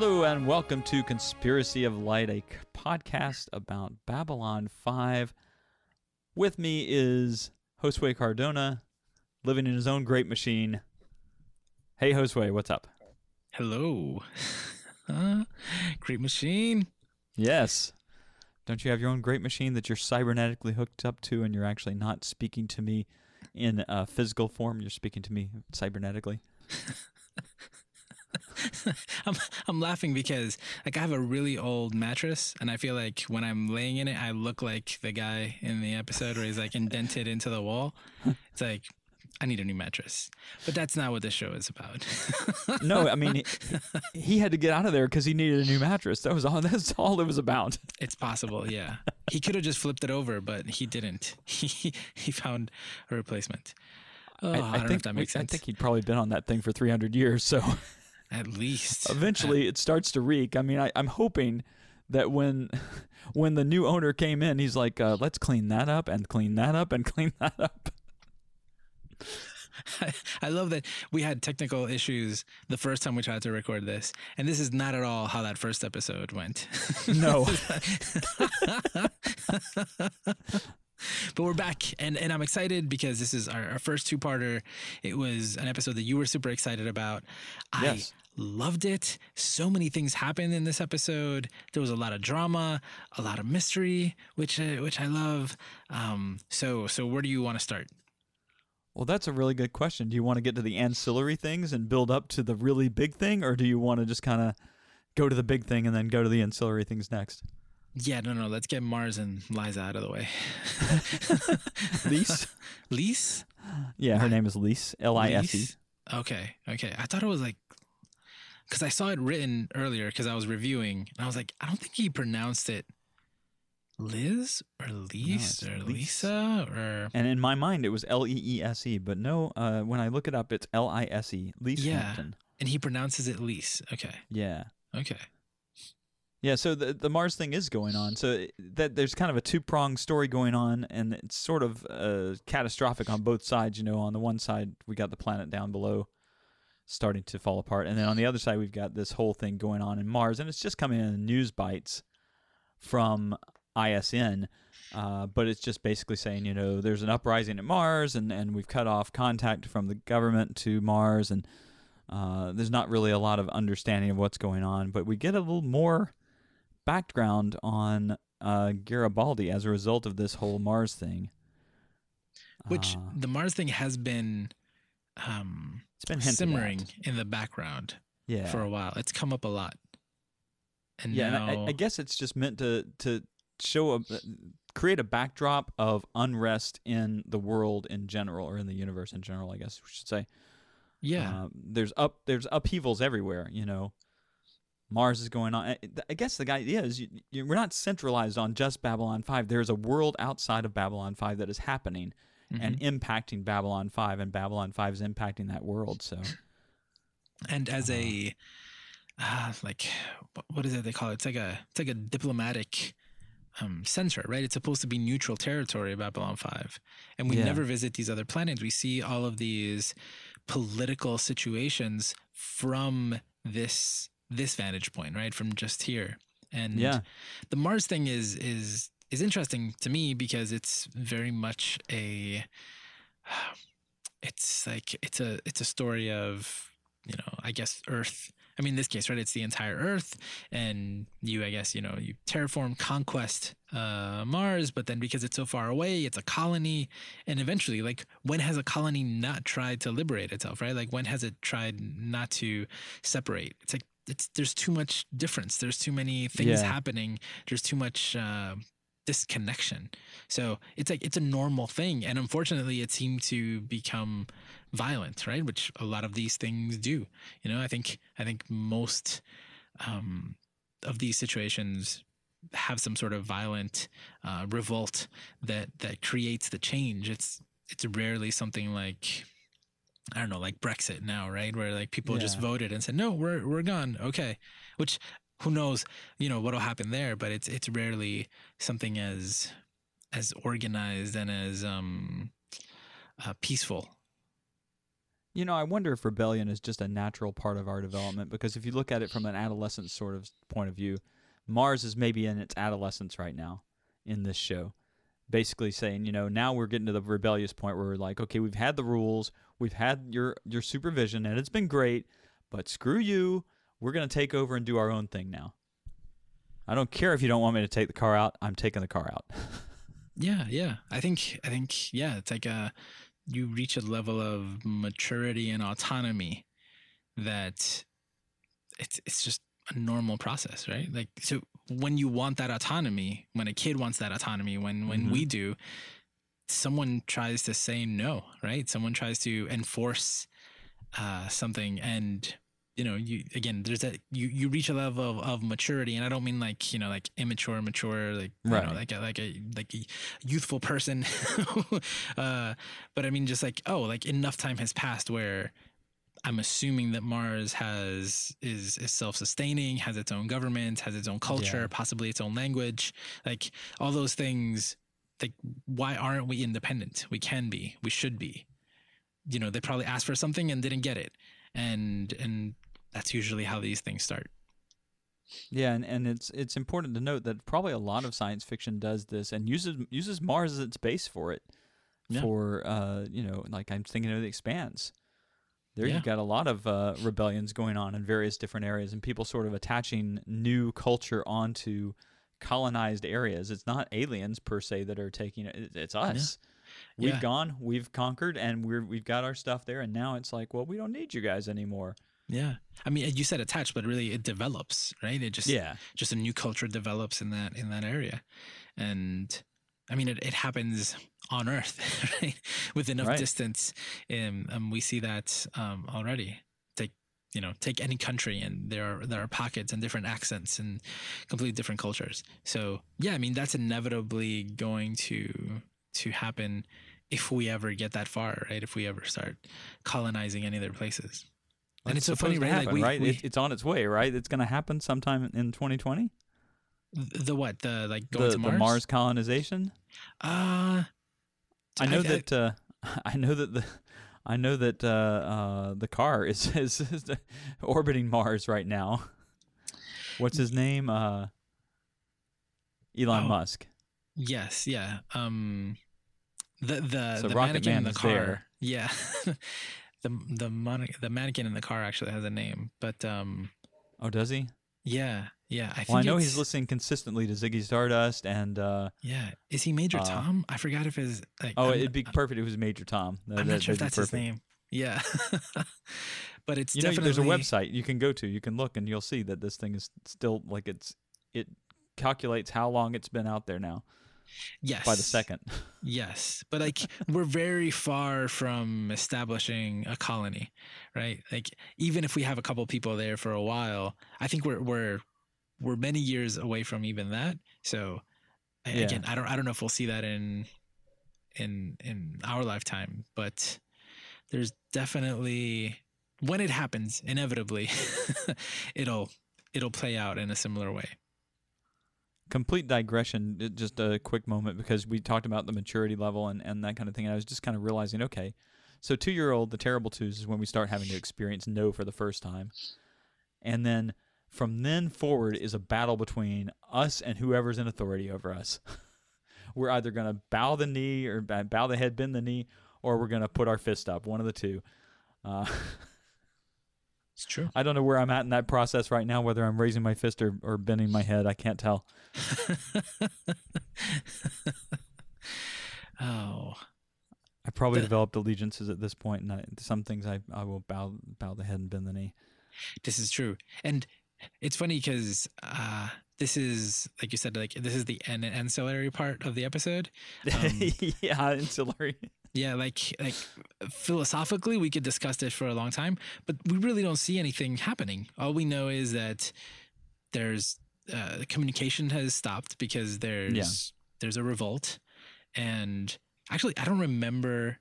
Hello and welcome to Conspiracy of Light, a podcast about Babylon 5. With me is Josue Cardona, living in his own great machine. Hey Josue, what's up? Hello. Huh? Great machine. Yes. Don't you have your own great machine that you're cybernetically hooked up to and you're actually not speaking to me in a physical form? You're speaking to me cybernetically? I'm I'm laughing because like I have a really old mattress and I feel like when I'm laying in it I look like the guy in the episode where he's like indented into the wall. It's like I need a new mattress. But that's not what this show is about. no, I mean, he, he had to get out of there because he needed a new mattress. That was all. That's all it was about. it's possible, yeah. He could have just flipped it over, but he didn't. He he found a replacement. Oh, I, I, I don't know if that makes sense. I think he'd probably been on that thing for 300 years. So at least eventually it starts to reek. I mean, I, I'm hoping that when when the new owner came in, he's like, uh, "Let's clean that up and clean that up and clean that up." I love that we had technical issues the first time we tried to record this, and this is not at all how that first episode went. No. But we're back and, and i'm excited because this is our, our first two-parter it was an episode that you were super excited about yes. i loved it so many things happened in this episode there was a lot of drama a lot of mystery which uh, which i love um, so so where do you want to start well, that's a really good question. Do you want to get to the ancillary things and build up to the really big thing, or do you want to just kind of go to the big thing and then go to the ancillary things next? Yeah, no, no. Let's get Mars and Liza out of the way. Lise? Lise? Yeah, her name is Lise. L I S E. Okay, okay. I thought it was like, because I saw it written earlier because I was reviewing, and I was like, I don't think he pronounced it Liz or Lise no, or Lisa or. And in my mind, it was L E E S E, but no, uh, when I look it up, it's L I S E. Lise yeah. Hampton. And he pronounces it Lise. Okay. Yeah. Okay. Yeah, so the the Mars thing is going on. So that there's kind of a two pronged story going on, and it's sort of uh, catastrophic on both sides. You know, on the one side we got the planet down below starting to fall apart, and then on the other side we've got this whole thing going on in Mars, and it's just coming in news bites from ISN. Uh, but it's just basically saying, you know, there's an uprising at Mars, and, and we've cut off contact from the government to Mars, and uh, there's not really a lot of understanding of what's going on. But we get a little more background on uh, Garibaldi as a result of this whole Mars thing. Which uh, the Mars thing has been, um, it's been simmering at. in the background yeah. for a while. It's come up a lot. And yeah, now, and I, I, guess it's just meant to to show a create a backdrop of unrest in the world in general or in the universe in general. I guess we should say. Yeah, uh, there's up there's upheavals everywhere. You know, Mars is going on. I guess the idea is you, you, we're not centralized on just Babylon 5. There's a world outside of Babylon 5 that is happening mm-hmm. and impacting Babylon 5, and Babylon 5 is impacting that world. So, and as uh, a uh, like what is it they call it? It's like a it's like a diplomatic um, center, right? It's supposed to be neutral territory of Babylon 5. And we yeah. never visit these other planets. We see all of these political situations from this this vantage point, right? From just here. And yeah. the Mars thing is is is interesting to me because it's very much a it's like it's a it's a story of, you know, I guess Earth I mean, in this case, right, it's the entire Earth, and you, I guess, you know, you terraform, conquest uh, Mars, but then because it's so far away, it's a colony, and eventually, like, when has a colony not tried to liberate itself, right? Like, when has it tried not to separate? It's like it's there's too much difference. There's too many things yeah. happening. There's too much uh, disconnection. So it's like it's a normal thing, and unfortunately, it seemed to become violent, right? Which a lot of these things do. You know, I think I think most um, of these situations have some sort of violent uh, revolt that that creates the change. It's it's rarely something like I don't know, like Brexit now, right? Where like people yeah. just voted and said, "No, we're we're gone." Okay, which who knows, you know, what'll happen there? But it's it's rarely something as as organized and as um, uh, peaceful. You know, I wonder if rebellion is just a natural part of our development because if you look at it from an adolescent sort of point of view, Mars is maybe in its adolescence right now in this show. Basically saying, you know, now we're getting to the rebellious point where we're like, okay, we've had the rules, we've had your your supervision and it's been great, but screw you, we're to take over and do our own thing now. I don't care if you don't want me to take the car out, I'm taking the car out. Yeah, yeah. I think I think yeah, it's like a you reach a level of maturity and autonomy that it's it's just a normal process, right? Like so when you want that autonomy, when a kid wants that autonomy, when when Mhm. we do, someone tries to say no, right? Someone tries to enforce uh, something and you know you again there's that you you reach a level of, of maturity and i don't mean like you know like immature mature like you Right. know like a like a like a youthful person uh but i mean just like oh like enough time has passed where i'm assuming that mars has is is self-sustaining has its own government has its own culture Yeah. possibly its own language like all those things like why aren't we independent we can be we should be you know they probably asked for something and didn't get it and and that's usually how these things start Yeah, and, and it's it's important to note that probably a lot of science fiction does this and uses uses Mars as its base for it. Yeah. For uh, you know, like I'm thinking of the Expanse. There Yeah. you've got a lot of uh, rebellions going on in various different areas, and people sort of attaching new culture onto colonized areas. It's not aliens per se that are taking it; it- it's us. We've Yeah. gone, we've conquered, and we're we've got our stuff there. And now it's like, well, we don't need you guys anymore. yeah i mean you said attached but really it develops right it just Yeah, just a new culture develops in that in that area and i mean it, it happens on earth right with enough Right. distance um, um we see that um already take you know take any country and there are there are pockets and different accents and completely different cultures so yeah i mean that's inevitably going to to happen if we ever get that far right if we ever start colonizing any other places and it's so funny right happen, like we, right? we it's on its way, right? It's going to happen sometime in 2020. The what the like going The, to the mars Mars colonization. Uh, I know I- that. Uh, I know that the. I know that uh, uh, the car is, is, is orbiting Mars right now. What's his name? Uh, Elon Oh. Musk. yes, yeah. Um, the the So the Rocket mannequin in the car. there. Yeah, the the mon- the mannequin in the car actually has a name, but um, Oh, does he? yeah, yeah. I think Well, I know he's listening consistently to Ziggy Stardust, and uh, Yeah, is he Major uh, Tom? I forgot if his like. oh, I'm, it'd be perfect if it was Major Tom. That- I'm not sure if that's his name. Yeah, but it's You know, definitely there's a website you can go to. You can look, and you'll see that this thing is still like it's it calculates how long it's been out there now Yes, by the second. Yes, but like we're very far from establishing a colony, right? Like even if we have a couple people there for a while, I think we're we're we're many years away from even that. So Yeah. again, I don't I don't know if we'll see that in in in our lifetime, but there's definitely when it happens, inevitably, it'll it'll play out in a similar way. complete digression uh, just a quick moment because we talked about the maturity level and, and that kind of thing and i was just kind of realizing okay so two year old the terrible twos is when we start having to experience no for the first time and then from then forward is a battle between us and whoever's in authority over us. We're either going to bow the knee or bow the head bend the knee or we're going to put our fist up one of the two. Uh, It's true. i don't know where i'm at in that process right now whether i'm raising my fist or, or bending my head i can't tell. Oh, I probably The- developed allegiances at this point, and I, some things I, I will bow bow the head and bend the knee. this is true. And it's funny because uh this is like you said like this is the an- ancillary part of the episode Um, yeah, ancillary. yeah like like philosophically we could discuss this for a long time but we really don't see anything happening. All we know is that there's uh communication has stopped because there's there's a revolt and actually i don't remember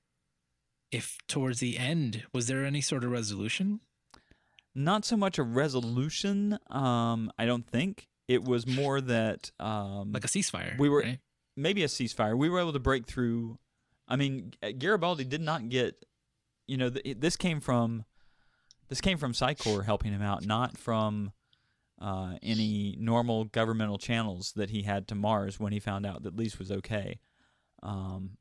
if towards the end was there any sort of resolution Not so much a resolution. Um, I don't think it was more that um, like a ceasefire We were- right? maybe a ceasefire. We were able to break through. I mean, Garibaldi did not get you know, th- this came from this came from Psi Corps helping him out, not from uh, any normal governmental channels that he had to Mars when he found out that Lise was okay. Um,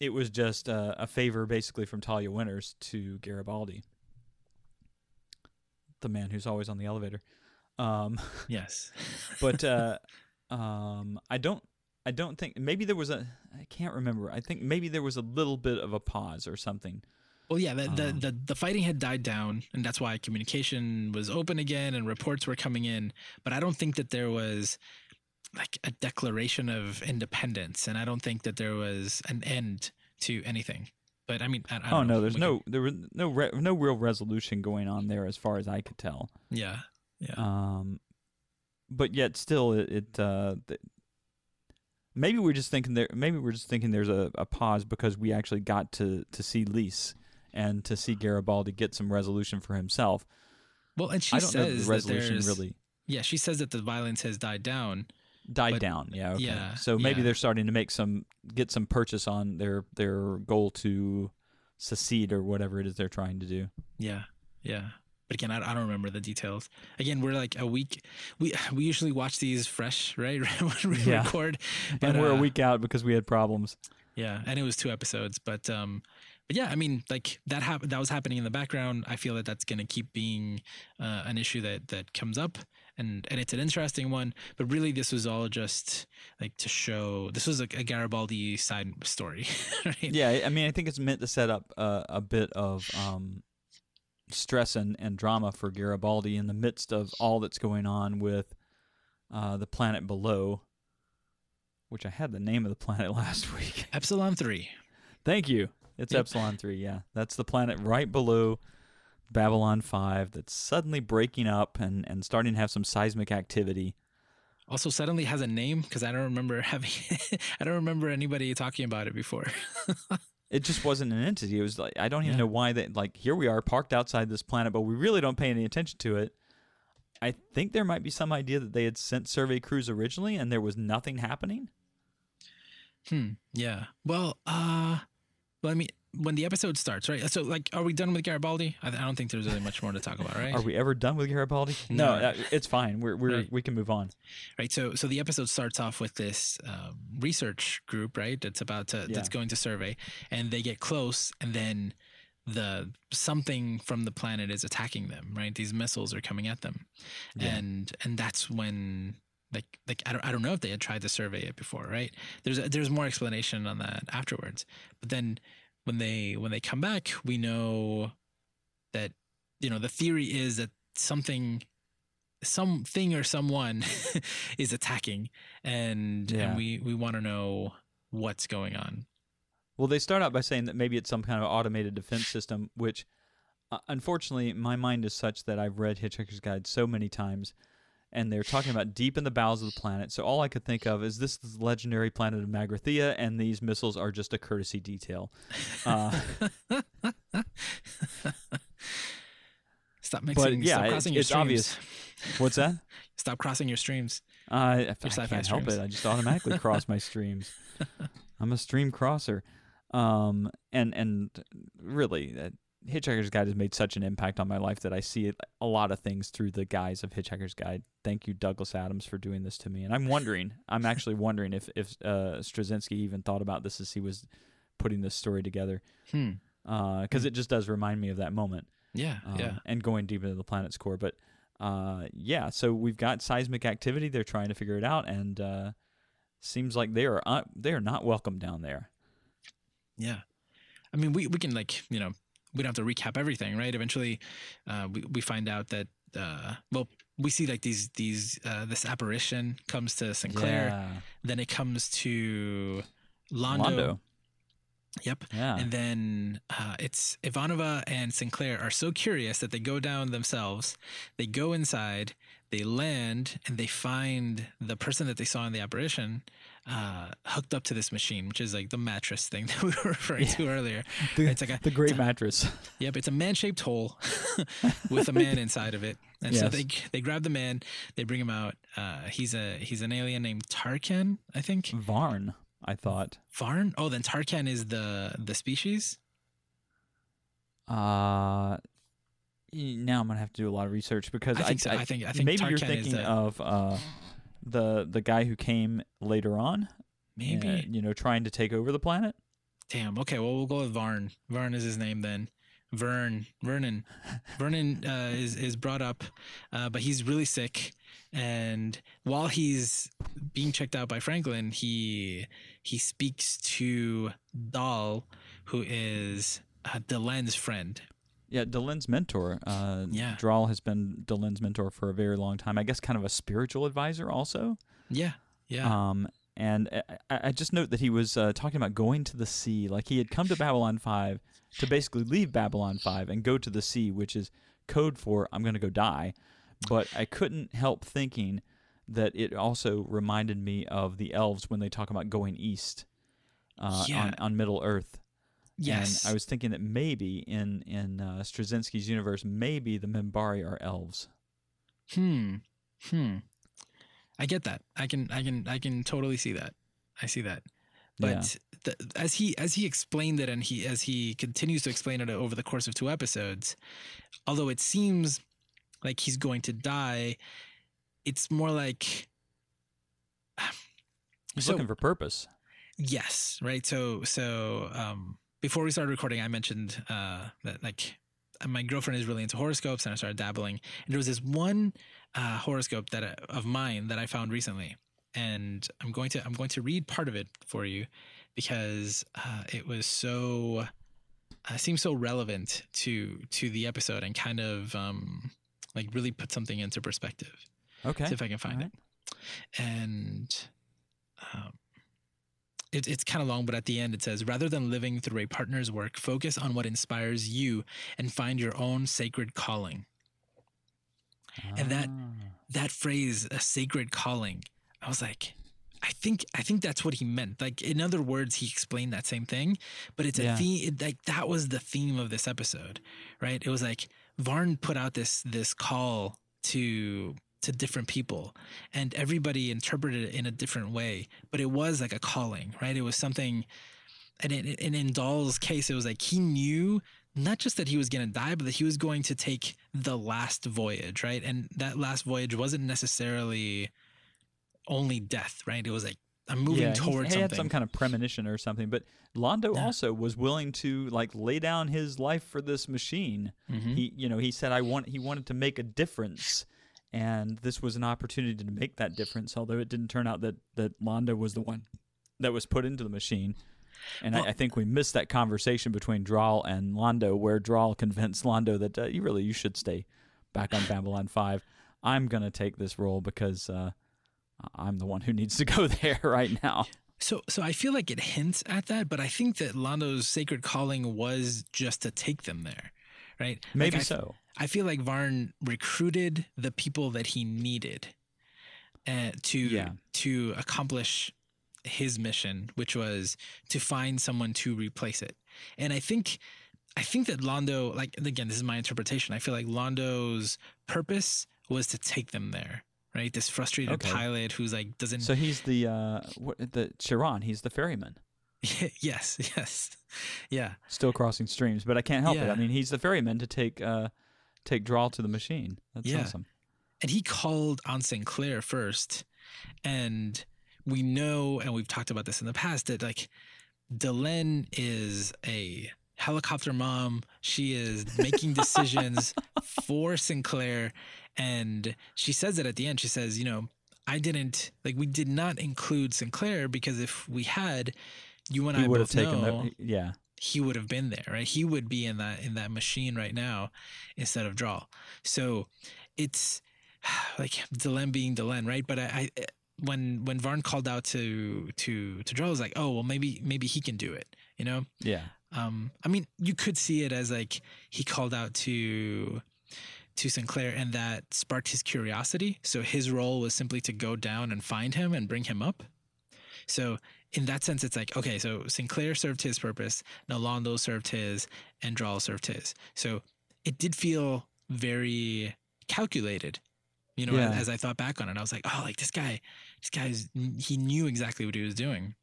it was just a, a favor, basically, from Talia Winters to Garibaldi, the man who's always on the elevator. Um, Yes. but uh, um, I don't. I don't think maybe there was a. I can't remember. I think maybe there was a little bit of a pause or something. Well, yeah, the, the, Um, the, the fighting had died down, and that's why communication was open again and reports were coming in. But I don't think that there was like a declaration of independence, and I don't think that there was an end to anything. But I mean, I, I Oh don't know. no, there's We no can- there was no re- no real resolution going on there as far as I could tell. yeah, yeah, Um, but yet still, it, it uh, th- maybe we're just thinking there. Maybe we're just thinking there's a, a pause because we actually got to to see Lise and to see Garibaldi get some resolution for himself. Well, and she I don't know says the resolution there's really yeah, she says that the violence has died down. Died But- down. Yeah. Okay. yeah, so maybe yeah. they're starting to make some get some purchase on their their goal to secede or whatever it is they're trying to do. Yeah, yeah. But again, I, I don't remember the details. Again, we're like a week. We we usually watch these fresh, right? when we Yeah. record. and we're a uh, week out because we had problems. Yeah, and it was two episodes, but um, but yeah, I mean, like that hap- that was happening in the background. I feel that that's going to keep being uh, an issue that that comes up, and and it's an interesting one. But really, this was all just like to show. This was like a Garibaldi side story, right? Yeah, I mean, I think it's meant to set up uh, a bit of um, stress and, and drama for Garibaldi in the midst of all that's going on with uh, the planet below, which I had the name of the planet last week. Epsilon three. Thank you. It's Yep. Epsilon 3, yeah. That's the planet right below Babylon 5 that's suddenly breaking up and, and starting to have some seismic activity. Also, suddenly has a name because I don't remember having. I don't remember anybody talking about it before. It just wasn't an entity. It was like I don't even Yeah. know why that like here we are parked outside this planet, but we really don't pay any attention to it. I think there might be some idea that they had sent survey crews originally and there was nothing happening. Hmm. Yeah. Well, uh, well, I mean, when the episode starts, right? So, like, are we done with Garibaldi? I, I don't think there's really much more to talk about, right? Are we ever done with Garibaldi? No, No. uh, it's fine. We're we're Right. we can move on. right. So, so the episode starts off with this um, research group, right? That's about to Yeah. that's going to survey, and they get close, and then the something from the planet is attacking them, right? These missiles are coming at them, Yeah. and and that's when. Like, like I don't, I don't know if they had tried to survey it before, right? There's, there's more explanation on that afterwards. But then, when they, when they come back, we know that, you know, the theory is that something, something or someone is attacking, and Yeah. and we we want to know what's going on. Well, they start out by saying that maybe it's some kind of automated defense system, which uh, unfortunately my mind is such that I've read Hitchhiker's Guide so many times and they're talking about deep in the bowels of the planet. So all I could think of is this is the legendary planet of Magrathea and these missiles are just a courtesy detail. Uh, Stop mixing. yeah, stop it- crossing your it's streams. obvious. what's that? Stop crossing your streams. Uh, I, I can't help streams. it. I just automatically cross my streams. I'm a stream crosser. Um, and and really, Hitchhiker's Guide has made such an impact on my life that I see it, a lot of things through the guise of Hitchhiker's Guide. Thank you, Douglas Adams, for doing this to me. And I'm wondering, I'm actually wondering if if uh, Straczynski even thought about this as he was putting this story together, Hmm. because it just does remind me of that moment Yeah. um, yeah. and going deep into the planet's core. But uh, yeah, so we've got seismic activity. They're trying to figure it out, and uh, seems like they are uh, they are not welcome down there. Yeah. I mean, we, we can like, you know, we don't have to recap everything, right? Eventually, uh, we, we find out that, uh, well, we see like these, these, uh, this apparition comes to Sinclair. Yeah. Then it comes to Londo. Londo. Yep. Yeah. And then uh, it's Ivanova and Sinclair are so curious that they go down themselves. They go inside, they land, and they find the person that they saw in the apparition uh, hooked up to this machine, which is like the mattress thing that we were referring to earlier. the, it's like a the great mattress. Yep, it's a man-shaped hole with a man inside of it, and so Yes. they they grab the man, they bring him out. Uh, he's a he's an alien named Tarkan, I think. Varn, I thought. Varn. Oh, then Tarkan is the the species. Uh, now I'm gonna have to do a lot of research because I think so. I think I think maybe you're Tarkan is thinking the, of uh, the the guy who came later on. maybe. uh, you know, trying to take over the planet. Damn. Okay. Well, we'll go with Varn. Varn is his name then. Vern. Vernon. Vernon uh, is is brought up, uh, but he's really sick. And while he's being checked out by Franklin, he he speaks to Draal, who is uh, Delenn's friend. Yeah, Delenn's mentor. Uh, Yeah. Draal has been Delenn's mentor for a very long time. I guess kind of a spiritual advisor also. Yeah. Yeah. Um, and I, I I just note that he was uh, talking about going to the sea. Like he had come to Babylon 5 to basically leave Babylon 5 and go to the sea, which is code for I'm going to go die. But I couldn't help thinking that it also reminded me of the elves when they talk about going east uh, Yeah. on, on Middle Earth. yes. And I was thinking that maybe in in uh, Straczynski's universe, maybe the Minbari are elves. Hmm. Hmm. I get that. I can. I can. I can totally see that. I see that. Yeah. But the, as he as he explained it, and he as he continues to explain it over the course of two episodes, although it seems like he's going to die, it's more like He's so- looking for purpose. Yes, right. So so um before we started recording, I mentioned uh that like uh, my girlfriend is really into horoscopes and I started dabbling. And there was this one uh horoscope that I, of mine that I found recently. And I'm going to I'm going to read part of it for you because uh it was so uh, seems so relevant to to the episode and kind of um like really put something into perspective. Okay. See if I can find All it. And um, it, it's kind of long, but at the end it says, rather than living through a partner's work, focus on what inspires you and find your own sacred calling. and that- Ah. That phrase, a sacred calling, I was like, I think I think that's what he meant. Like in other words, he explained that same thing, but it's a theme. Like that was the theme of this episode, right? It was like Varn put out this this call to to different people, and everybody interpreted it in a different way. But it was like a calling, right? It was something, and, it, and in Draal's case, it was like he knew not just that he was going to die, but that he was going to take the last voyage, right? And that last voyage wasn't necessarily only death, right? It was like I'm moving yeah, he- towards he, something. had some kind of premonition or something. But Londo Yeah. also was willing to like lay down his life for this machine. Mhm. He, you know, he said I want. He wanted to make a difference, and this was an opportunity to make that difference. Although it didn't turn out that that Londo was the one that was put into the machine. And Well- I, I think we missed that conversation between Draal and Londo, where Draal convinced Londo that uh, you really you should stay back on Babylon Five. I'm gonna take this role because uh, I'm the one who needs to go there right now. So, so I feel like it hints at that, but I think that Londo's sacred calling was just to take them there, right? Like, Maybe I, so. I feel like Varn recruited the people that he needed uh, to Yeah. to accomplish his mission, which was to find someone to replace it. And I think, I think that Londo, like again, this is my interpretation. I feel like Londo's purpose was to take them there, right? This frustrated Okay. pilot who's like doesn't So he's the uh, what, the Chiron. He's the ferryman, yes, yes. Yeah. still crossing streams. But I can't help it. I mean, he's the ferryman to take uh, take Draal to the machine. That's Yeah. awesome. And he called on Sinclair first. And we know, and we've talked about this in the past, that like Delenn is a helicopter mom. She is making decisions for Sinclair. And she says it at the end. She says, you know, I didn't like we did not include Sinclair because if we had, you and He I would have taken know the yeah. He would have been there, right? He would be in that in that machine right now instead of Draal. So it's like Delenn being Delenn, right? But I, I when when Varn called out to to to Draal, I was like, oh well, maybe maybe he can do it, you know. Yeah. Um, I mean, you could see it as like he called out to to Sinclair, and that sparked his curiosity. So his role was simply to go down and find him and bring him up. So in that sense, it's like okay, so Sinclair served his purpose, Nalondo served his, and Draal served his. So it did feel very calculated. You know, Yeah. as, as I thought back on it, I was like, oh, like this guy, this guy's he knew exactly what he was doing.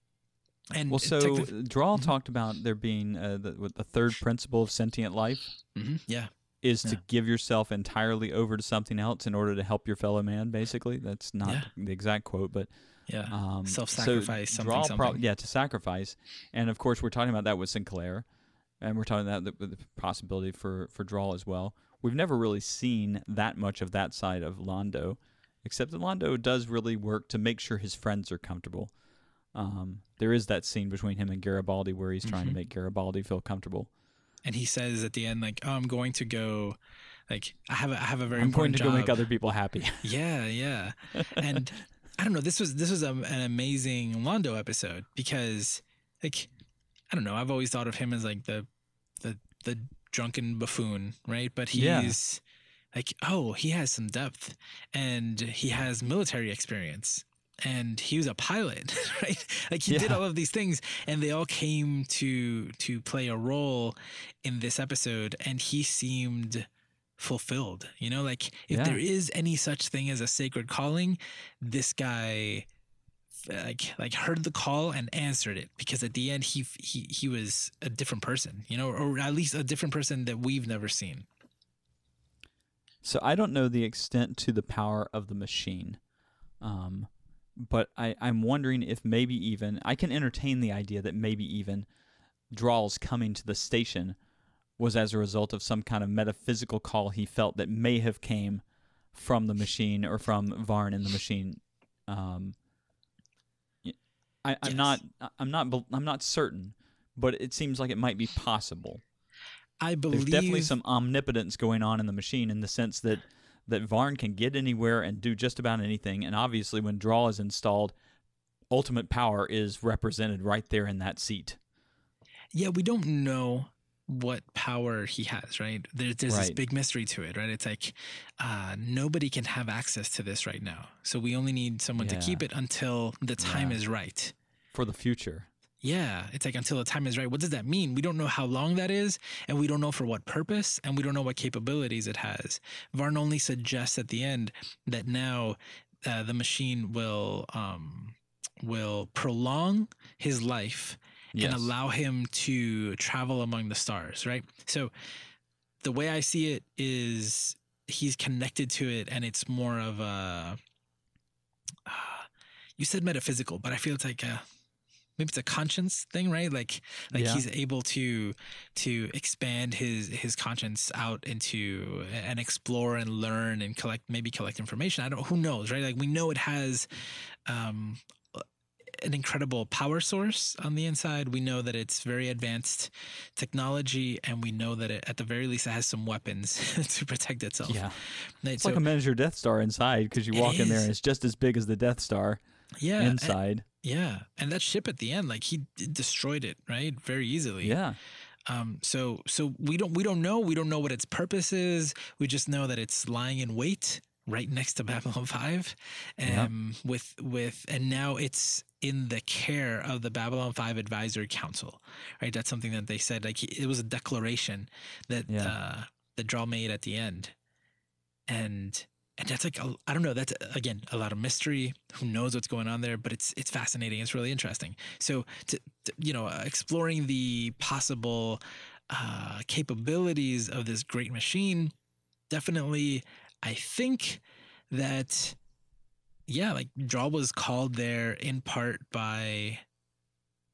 And Well, so techni- Draal Mhm. talked about there being uh, the, the third principle of sentient life Mhm, yeah, is to give yourself entirely over to something else in order to help your fellow man. Basically, that's not Yeah. the exact quote, but yeah, um, Self-sacrifice, something, prob- something. yeah, to sacrifice, and of course we're talking about that with Sinclair, and we're talking about the, the possibility for for Draal as well. We've never really seen that much of that side of Londo, except that Londo does really work to make sure his friends are comfortable. Um, there is that scene between him and Garibaldi where he's trying to Mhm. make Garibaldi feel comfortable. and he says at the end like, "Oh, I'm going to go." Like I have a, I have a very I'm going important to go make other people happy. Yeah, yeah. And I don't know. This was this was a, an amazing Londo episode because, like, I don't know. I've always thought of him as like the the the drunken buffoon, right? But he's Yeah. like, oh, he has some depth, and he has military experience. And he was a pilot, right? Like he did all of these things, and they all came to to play a role in this episode. And he seemed fulfilled. You know, like if Yeah. there is any such thing as a sacred calling, this guy like like heard the call and answered it because at the end he he he was a different person, you know, or at least a different person that we've never seen. So I don't know the extent to the power of the machine, um, but I, I'm wondering if maybe even I can entertain the idea that maybe even Draal's coming to the station was as a result of some kind of metaphysical call he felt that may have came from the machine or from Varn in the machine. Um, I, I'm Yes. not. I'm not. I'm not certain, but it seems like it might be possible. I believe There's definitely some omnipotence going on in the machine in the sense that that Varn can get anywhere and do just about anything. And obviously, when Draal is installed, ultimate power is represented right there in that seat. yeah, we don't know what power he has, right? There, there's this big mystery to it, right? It's like uh, nobody can have access to this right now, so we only need someone Yeah. to keep it until the time Yeah. is right. For the future, Yeah, it's like until the time is right. What does that mean? We don't know how long that is, and we don't know for what purpose, and we don't know what capabilities it has. Varn only suggests at the end that now uh, the machine will um, will prolong his life yes. and allow him to travel among the stars, right? So the way I see it is he's connected to it and it's more of a uh, you said metaphysical, but I feel it's like a maybe it's a conscience thing, right? Like like Yeah. he's able to to expand his his conscience out into and explore and learn and collect maybe collect information. I don't who knows, right? Like we know it has um an incredible power source on the inside. We know that it's very advanced technology, and we know that it, at the very least it has some weapons to protect itself. yeah, Right, it's so- like a miniature Death Star inside because you walk in there and it's just as big as the Death Star yeah, and- inside. yeah, and that ship at the end, like he d- destroyed it, right, very easily. Yeah, Um. So so we don't we don't know we don't know what its purpose is. We just know that it's lying in wait right next to Babylon Five, Yeah. um, with with and now it's in the care of the Babylon Five Advisory Council, right? That's something that they said like it was a declaration that Yeah. uh, that Draal made at the end, and and that's like a, I don't know that's again a lot of mystery. Who knows what's going on there? But it's it's fascinating. It's really interesting. So to, to you know uh, exploring the possible uh, capabilities of this great machine, definitely I think that yeah, like Draal was called there in part by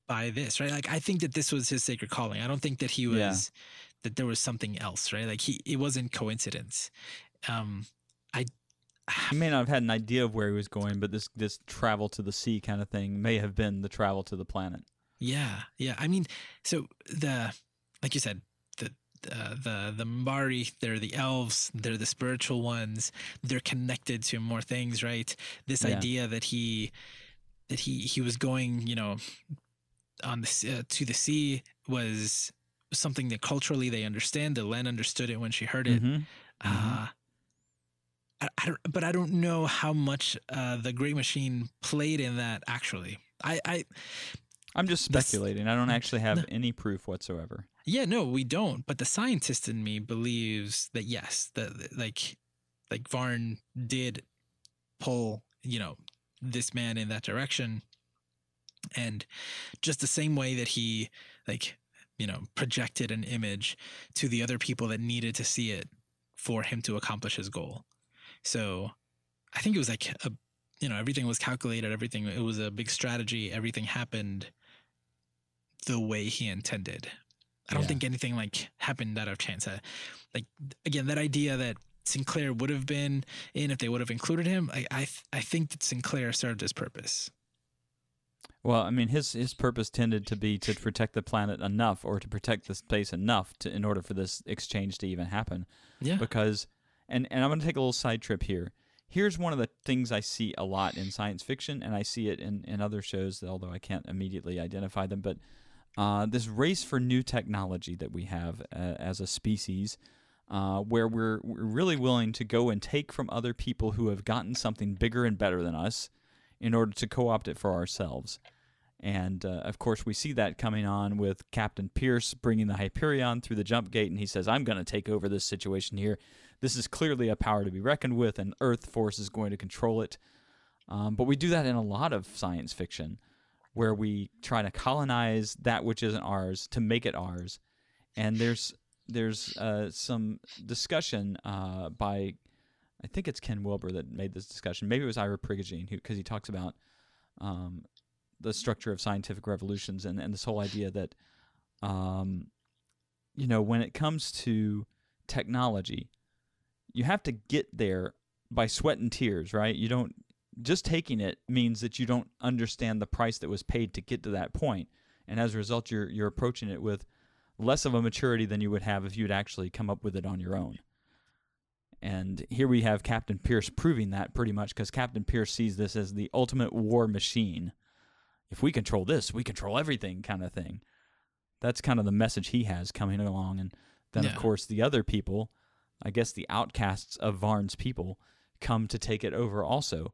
by this, right? Like I think that this was his sacred calling. I don't think that he was Yeah. that there was something else, right? Like he it wasn't coincidence. Um I he may not have had an idea of where he was going, but this this travel to the sea kind of thing may have been the travel to the planet. Yeah, yeah. I mean, so the like you said, uh, the the Minbari, they're the elves, they're the spiritual ones. They're connected to more things, right? This Yeah. idea that he that he he was going, you know, on the uh, to the sea was something that culturally they understand. Delenn understood it when she heard it. Mhm. Uh, I, I don't, but I don't know how much uh, the Great Machine played in that. Actually, I, I I'm just speculating. I don't actually have No. any proof whatsoever. Yeah, no, we don't. But the scientist in me believes that yes, that like like Varn did pull, you know, this man in that direction. And just the same way that he like you know projected an image to the other people that needed to see it for him to accomplish his goal. So I think it was like a you know everything was calculated everything it was a big strategy everything happened the way he intended i don't Yeah. think anything like happened out of chance Uh, like again that idea that sinclair would have been in if they would have included him i i, th- I think that sinclair served his purpose Well, I mean, his his purpose tended to be to protect the planet enough, or to protect the space enough, to in order for this exchange to even happen. yeah Because, and and I'm going to take a little side trip here. Here's one of the things I see a lot in science fiction, and I see it in in other shows, although I can't immediately identify them. But uh, this race for new technology that we have uh, as a species. Uh, where we're, we're really willing to go and take from other people who have gotten something bigger and better than us in order to co opt it for ourselves. And uh, of course, we see that coming on with Captain Pierce bringing the Hyperion through the jump gate, and he says, I'm going to take over this situation here. This is clearly a power to be reckoned with, and Earth Force is going to control it. Um, but we do that in a lot of science fiction, where we try to colonize that which isn't ours to make it ours. And there's there's uh, some discussion uh, by, I think it's Ken Wilber that made this discussion. Maybe it was Ira Prigogine, who because he talks about um, the structure of scientific revolutions and, and this whole idea that, um, you know, when it comes to technology, you have to get there by sweat and tears, right? You don't just taking it means that you don't understand the price that was paid to get to that point, and as a result, you're you're approaching it with less of a maturity than you would have if you'd actually come up with it on your own. And here we have Captain Pierce proving that pretty much because Captain Pierce sees this as the ultimate war machine. If we control this, we control everything, kind of thing. That's kind of the message he has coming along. And then, of course, the other people, I guess the outcasts of Varn's people, come to take it over also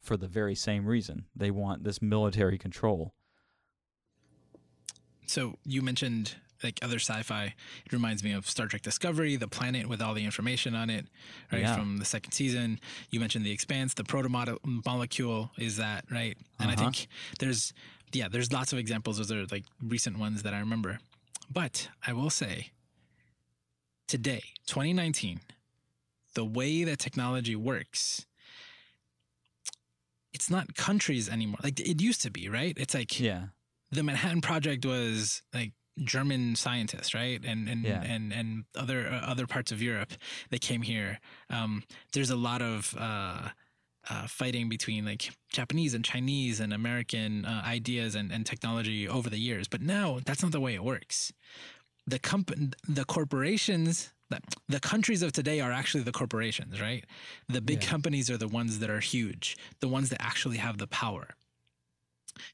for the very same reason. They want this military control. so you mentioned like other sci-fi it reminds me of star trek discovery the planet with all the information on it right Yeah. from the second season you mentioned the expanse the proto-molecule is that right and i Uh-huh. think there's yeah there's lots of examples those are like recent ones that i remember but i will say today 2019 the way that technology works it's not countries anymore like it used to be right it's like Yeah. the Manhattan Project was like German scientists, right, and and Yeah. and and other uh, other parts of Europe that came here. Um, there's a lot of uh, uh, fighting between like Japanese and Chinese and American uh, ideas and, and technology over the years, but now that's not the way it works. The comp- the corporations. The, the countries of today are actually the corporations, right? The big Yeah. companies are the ones that are huge, the ones that actually have the power.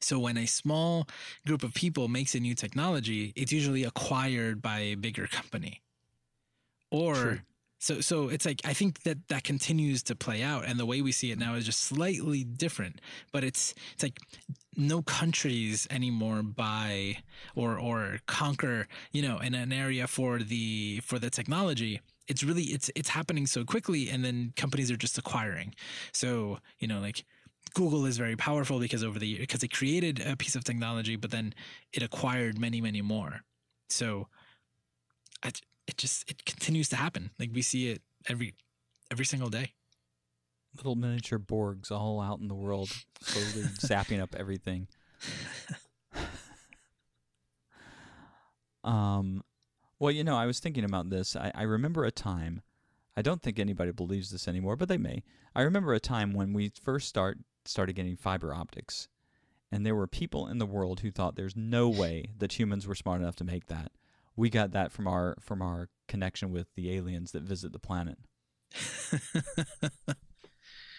So when a small group of people makes a new technology, it's usually acquired by a bigger company. Or True. So so it's like I think that that continues to play out and the way we see it now is just slightly different, but it's it's like no countries anymore buy or or conquer, you know, in an area for the for the technology. It's really it's it's happening so quickly and then companies are just acquiring. So, you know, like Google is very powerful because over the because it created a piece of technology, but then it acquired many, many more. So it just it continues to happen. Like we see it every every single day. Little miniature Borgs all out in the world, slowly zapping up everything. Um, well, you know, I was thinking about this. I, I remember a time. I don't think anybody believes this anymore, but they may. I remember a time when we first start started getting fiber optics, and there were people in the world who thought there's no way that humans were smart enough to make that. We got that from our from our connection with the aliens that visit the planet.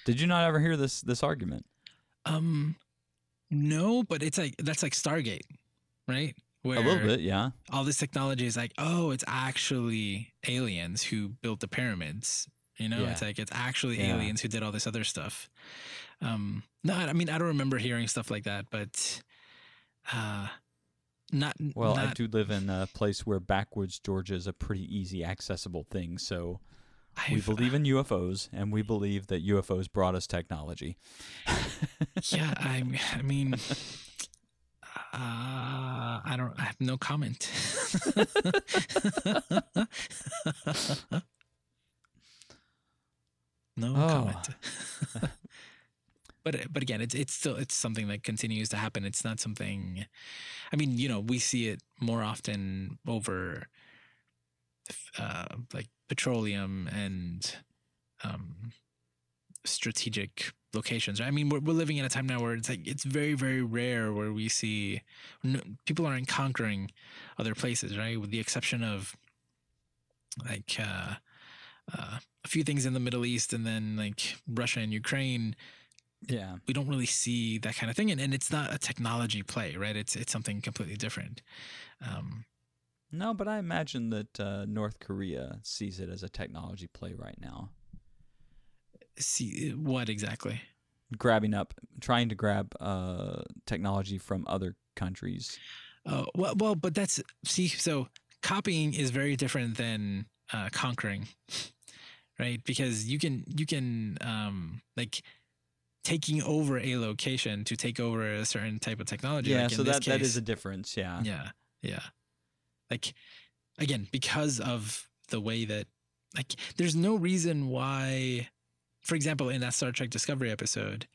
Did you not ever hear this this argument? um, no, but it's like that's like Stargate, right? Where a little bit, yeah. all this technology is like, oh, it's actually aliens who built the pyramids. You know, Yeah. it's like it's actually Yeah. aliens who did all this other stuff. Um, no, I mean I don't remember hearing stuff like that, but uh, not Well, I do live in a place where backwoods Georgia is a pretty easy, accessible thing. So we I've- believe in UFOs, and we believe that UFOs brought us technology. yeah, I I mean, Uh, I don't. I have no comment. no Oh. comment. but but again, it's it's still it's something that continues to happen. It's not something. I mean, you know, we see it more often over, uh, like petroleum and um, strategic locations. Right? I mean, we're we're living in a time now where it's like it's very very rare where we see people aren't conquering other places, right? With the exception of like uh, uh, a few things in the Middle East and then like Russia and Ukraine. Yeah. We don't really see that kind of thing, and, and it's not a technology play, right? It's it's something completely different. Um, No, but I imagine that uh, North Korea sees it as a technology play right now. see what exactly? Grabbing up, trying to grab uh, technology from other countries. Oh well, well, but that's see. So copying is very different than uh, conquering, right? Because you can you can um, like taking over a location to take over a certain type of technology. Yeah, like so that that case- is a difference. Yeah. yeah, yeah. Like again, because of the way that like there's no reason why, for example, in that Star Trek Discovery episode,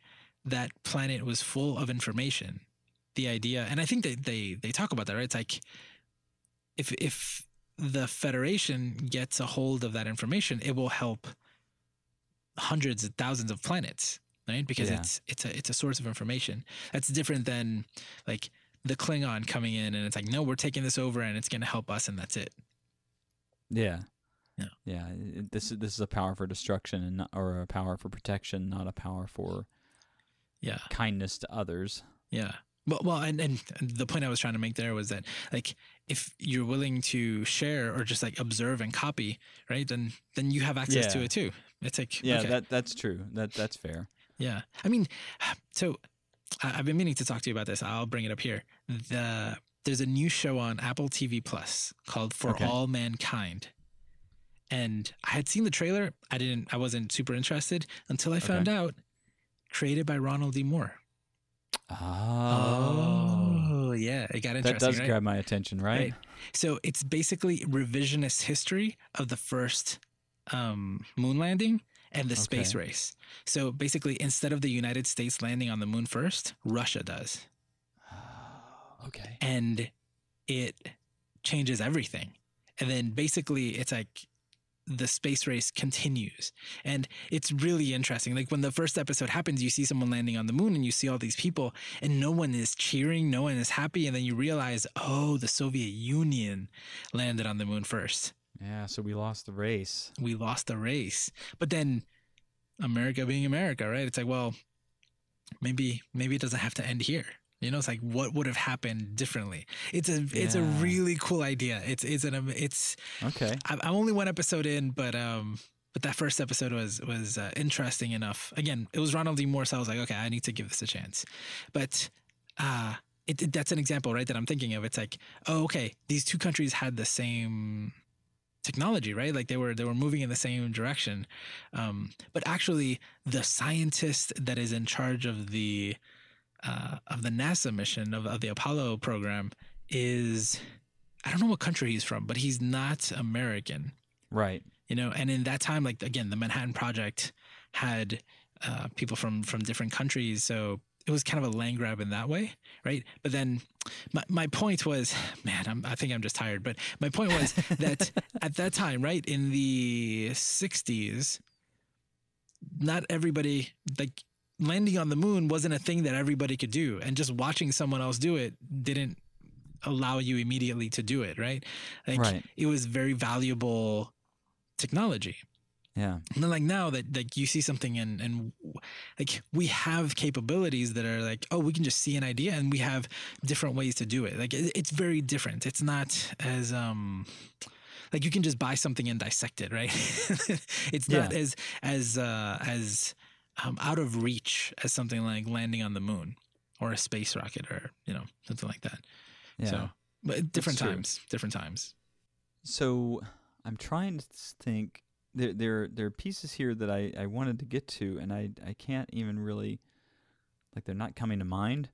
that planet was full of information. The idea, and I think they they they talk about that, right? It's like if if the Federation gets a hold of that information, it will help hundreds of thousands of planets, right? Because Yeah. it's it's a it's a source of information. That's different than like the Klingon coming in and it's like, no, we're taking this over and it's going to help us and that's it. Yeah. Yeah. Yeah. This is this is a power for destruction and not, or a power for protection, not a power for Yeah. kindness to others. Yeah. Well, well, and, and the point I was trying to make there was that, like, if you're willing to share or just like observe and copy, right, then then you have access to it too. It's like, Yeah, okay. that that's true. That that's fair. Yeah. I mean, so I've been meaning to talk to you about this. I'll bring it up here. The there's a new show on Apple TV Plus called For Okay. All Mankind, and I had seen the trailer. I didn't. I wasn't super interested until I found out created by Ronald D. Moore. Oh. yeah, it got interesting. that does right? grab my attention, right? Right. So it's basically revisionist history of the first um, moon landing and the space race. So basically, instead of the United States landing on the moon first, Russia does. Okay. And it changes everything. And then basically, it's like the space race continues. And it's really interesting. Like when the first episode happens, you see someone landing on the moon and you see all these people, and no one is cheering, no one is happy. And then you realize, oh, the Soviet Union landed on the moon first. Yeah, so we lost the race. We lost the race. But then America being America, right? It's like, well, maybe maybe it doesn't have to end here. You know, it's like what would have happened differently. It's a it's a really cool idea. It's it's an it's Okay. I'm I'm only one episode in, but um, but that first episode was was uh, interesting enough. Again, it was Ronald D. Moore, so I was like, okay, I need to give this a chance. But uh, it, it- that's an example, right? That I'm thinking of. It's like, oh, okay, these two countries had the same technology, right? Like they were they were moving in the same direction. Um, but actually, the scientist that is in charge of the uh, of the NASA mission of, of the Apollo program is I don't know what country he's from, but he's not American. Right. You know, and in that time, like again, the Manhattan Project had uh, people from from different countries, so it was kind of a land grab in that way, right? But then my, my point was, man, I'm, I think I'm just tired. But my point was that at that time, right in the '60s, not everybody like landing on the moon wasn't a thing that everybody could do, and just watching someone else do it didn't allow you immediately to do it, right? Like Right. it was very valuable technology. Yeah. And then like now that like you see something and and like we have capabilities that are like oh we can just see an idea and we have different ways to do it like it, it's very different it's not as um like you can just buy something and dissect it right it's not Yeah. as as uh as um, out of reach as something like landing on the moon or a space rocket or you know something like that Yeah. so but different true. times different times So I'm trying to think. There, there, there are pieces here that I, I wanted to get to, and I, I can't even really, like, they're not coming to mind.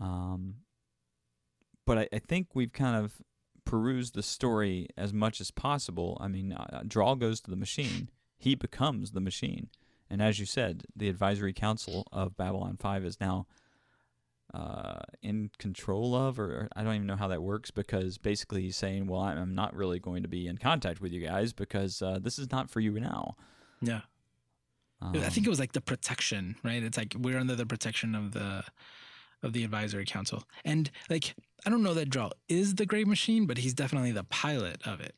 Um, but I, I think we've kind of perused the story as much as possible. I mean, uh, Draal goes to the machine, he becomes the machine, and as you said, the advisory council of Babylon Five is now uh, in control of, or, I don't even know how that works because basically he's saying, "Well, I'm, not really going to be in contact with you guys because uh, this is not for you now." Yeah. Um, I think it was like the protection, right? It's like we're under the protection of the of the advisory council. And like I don't know that Draal is the great machine, but he's definitely the pilot of it.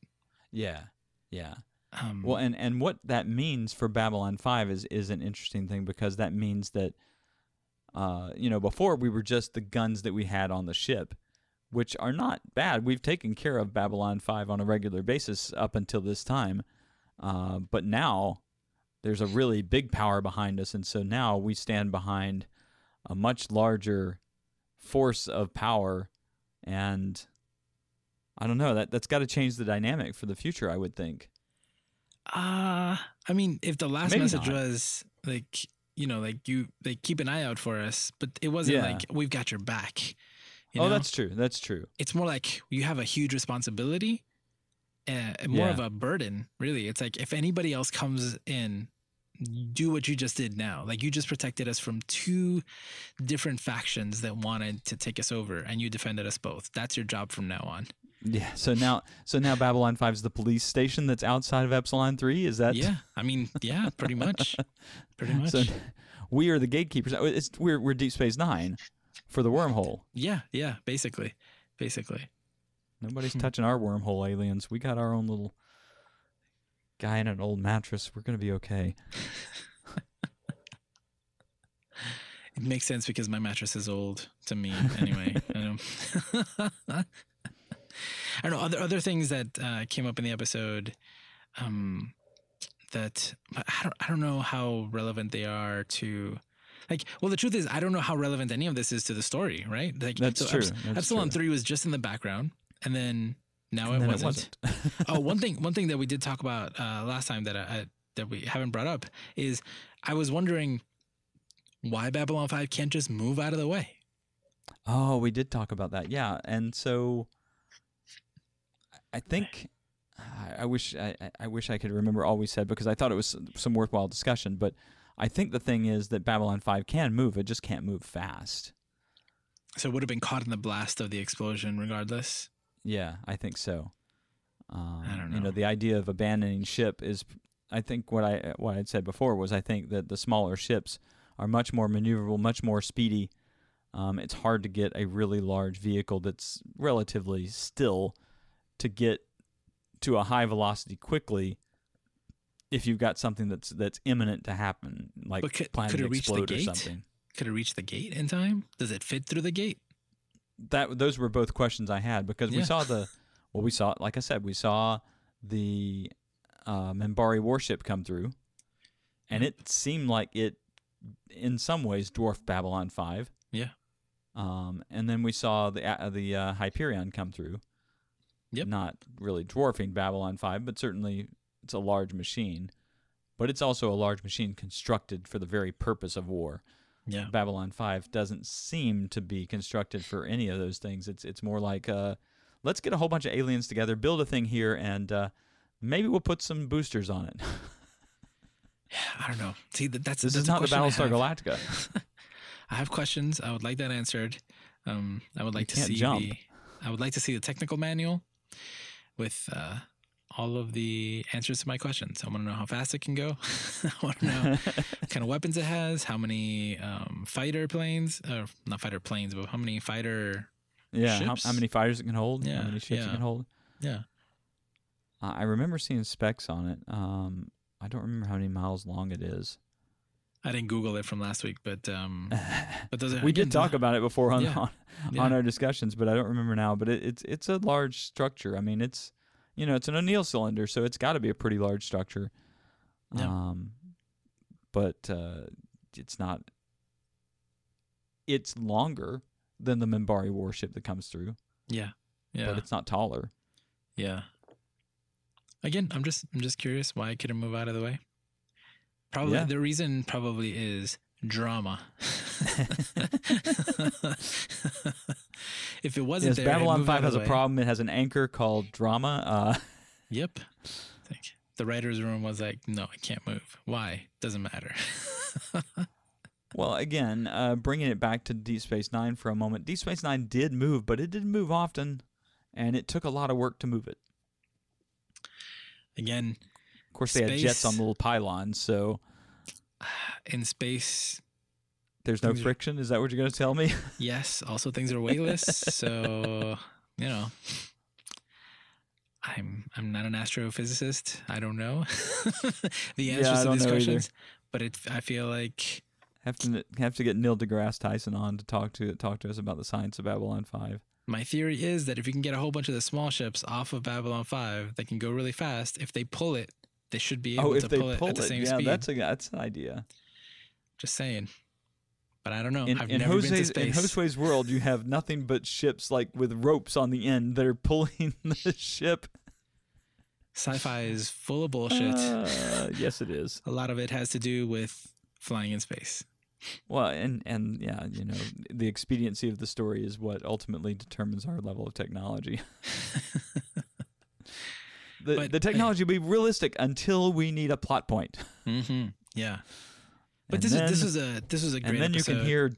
yeah, yeah. Um, Well, and and what that means for Babylon Five is is an interesting thing because that means that, uh, you know, before we were just the guns that we had on the ship, which are not bad. We've taken care of Babylon Five on a regular basis up until this time, uh, but now there's a really big power behind us, and so now we stand behind a much larger force of power, and I don't know that that's got to change the dynamic for the future. I would think. uh I mean, if the last Maybe message not. was like you know, like you they keep an eye out for us, but it wasn't Yeah. like we've got your back. You oh, know? that's true. That's true. it's more like you have a huge responsibility uh, and more Yeah. of a burden really it's like if anybody else comes in do what you just did now like you just protected us from two different factions that wanted to take us over and you defended us both that's your job from now on Yeah. So now, so now Babylon Five is the police station that's outside of Epsilon Three. Is that? yeah i mean yeah pretty much pretty much So we are the gatekeepers. Oh, It's we're we're Deep Space Nine for the wormhole. yeah yeah basically basically Nobody's Hmm. touching our wormhole, aliens. We got our own little guy in an old mattress. We're gonna be okay. it makes sense because my mattress is old to me anyway I don't know other other things that uh, came up in the episode um, that I don't I don't know how relevant they are to like well the truth is I don't know how relevant any of this is to the story right like That's true. Eps- That's Epsilon true. three was just in the background and then now And it, then wasn't. oh one thing one thing that we did talk about uh, last time that I, I that we haven't brought up is I was wondering why Babylon five can't just move out of the way Oh, we did talk about that. Yeah, and so I think I- wish I, I- wish I could remember all we said because I thought it was some worthwhile discussion. But I think the thing is that Babylon Five can move; it just can't move fast. so it would have been caught in the blast of the explosion regardless Yeah, I think so. Um, I don't know. You know, know. the idea of abandoning ship is, I think what I what I'd said before was I think that the smaller ships are much more maneuverable, much more speedy. Um, it's hard to get a really large vehicle that's relatively still to get to a high velocity quickly. If you've got something that's that's imminent to happen, like But could- could it reach the or gate? something. could it reach the gate in time does it fit through the gate that those were both questions I had because we saw the well we saw like I said we saw the uh, Minbari warship come through and Yep. it seemed like it in some ways dwarfed Babylon 5 Yeah. um, and then we saw the uh, the uh, Hyperion come through Yep. not really dwarfing Babylon 5 but certainly it's a large machine but it's also a large machine constructed for the very purpose of war yeah Babylon 5 doesn't seem to be constructed for any of those things. It's it's more like uh, let's get a whole bunch of aliens together, build a thing here, and uh, maybe we'll put some boosters on it. I don't know. See, that, that's this is not the Battlestar. Galactica. I have questions. I would like that answered. Um, I would like to can't see jump. the. I would like to see the technical manual with uh, all of the answers to my questions. I want to know how fast it can go. I want to know what kind of weapons it has, how many um, fighter planes, or not fighter planes, but how many fighter. yeah, how, how many fighters it can hold? Yeah, how many ships yeah. it can hold? Yeah. Uh, I remember seeing specs on it. Um, I don't remember how many miles long it is. I didn't Google it from last week, but um, but those we did talk about it before on, Yeah. on, yeah. on our discussions, but I don't remember now. But it, it's it's a large structure. I mean, it's you know it's an O'Neill cylinder, so it's got to be a pretty large structure. Yeah. Um, but uh, it's not. It's longer than the Minbari warship that comes through, yeah, yeah, but it's not taller. yeah. Again, I'm just I'm just curious why I couldn't move out of the way. Probably Yeah. the reason probably is drama. if it wasn't Yes, there, Babylon move out 5 of has a problem. It has an anchor called drama. Uh, Yep. The writer's room was like, no, I can't move. Why? Doesn't matter. well, again, uh, bringing it back to Deep Space Nine for a moment. Deep Space Nine did move, but it didn't move often, and it took a lot of work to move it. Again, Of course, they had jets Space- on little pylons, so in space, there's no Things are- friction. Is that what you're going to tell me? yes, also things are weightless. so, you know, I'm I'm not an astrophysicist. I don't know the answers I to these questions, but it I feel like have to have to get Neil deGrasse Tyson on to talk to talk to us about the science of Babylon Five. my theory is that if you can get a whole bunch of the small ships off of Babylon 5 that can go really fast, if they pull it, they should be able Oh, if to they pull, pull it at the it, same yeah, speed. that's a that's an idea. Just saying. But I don't know. In, I've in never been to Jose's in space. Josue's world, you have nothing but ships like with ropes on the end that are pulling the ship. Sci-fi is full of bullshit. Uh, yes, it is. a lot of it has to do with flying in space. Well, and and yeah, you know, the expediency of the story is what ultimately determines our level of technology. the But, the technology will be realistic until we need a plot point. Mm-hmm. Yeah. But And this is this then- was a this is a great and then episode. you can hear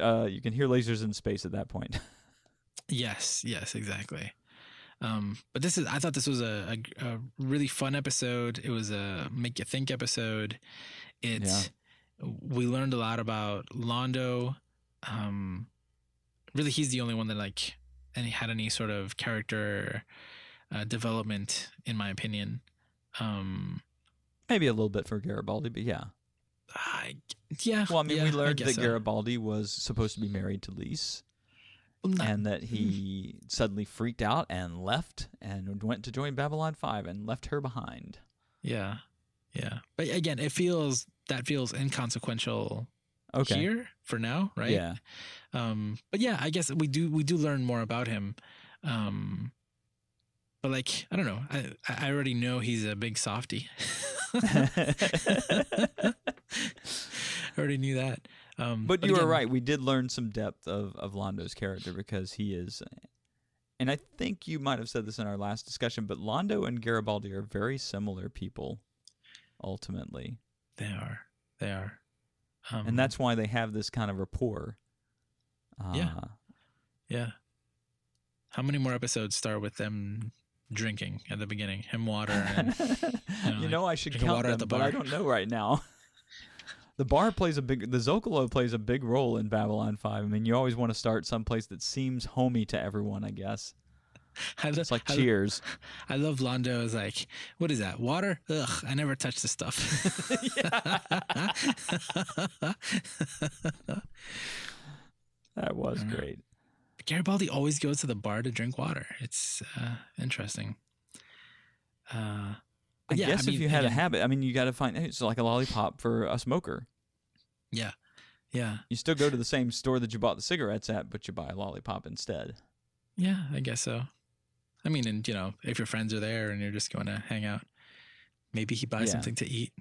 uh, you can hear lasers in space at that point. Yes, yes, exactly. Um, but this is I thought this was a, a, a really fun episode. It was a make you think episode. It we learned a lot about Londo. Um, really, he's the only one that like and he had any sort of character uh, development, in my opinion. Um, Maybe a little bit for Garibaldi, but yeah. I, yeah. Well, I mean, yeah, we learned that so. Garibaldi was supposed to be married to Lise, not- and that he suddenly freaked out and left and went to join Babylon Five and left her behind. Yeah, yeah. But again, it feels that feels inconsequential Okay. here for now, right? Yeah. Um, but yeah, I guess we do we do learn more about him. Um, but like I don't know, I I already know he's a big softy. I already knew that. Um, But you again, are right. We did learn some depth of, of Londo's character because he is, and I think you might have said this in our last discussion, but Londo and Garibaldi are very similar people, ultimately, They are. They are. Um, and that's why they have this kind of rapport. Uh, Yeah. yeah. How many more episodes start with them drinking at the beginning? Him water and you like, know, I should count water them, at the but I don't know right now. the bar plays a big, the Zocalo plays a big role in Babylon Five. I mean, you always want to start someplace that seems homey to everyone. I guess I lo- it's like I lo- Cheers. I love Londo is like, what is that? Water? Ugh, I never touch the stuff. That was great. Garibaldi always goes to the bar to drink water. It's uh, interesting. Uh, I yeah, guess I if you had a habit, I mean, you got to find it's like a lollipop for a smoker. yeah, yeah, You still go to the same store that you bought the cigarettes at, but you buy a lollipop instead. yeah, I guess so. I mean, and you know, if your friends are there and you're just going to hang out, maybe he buys Yeah. something to eat.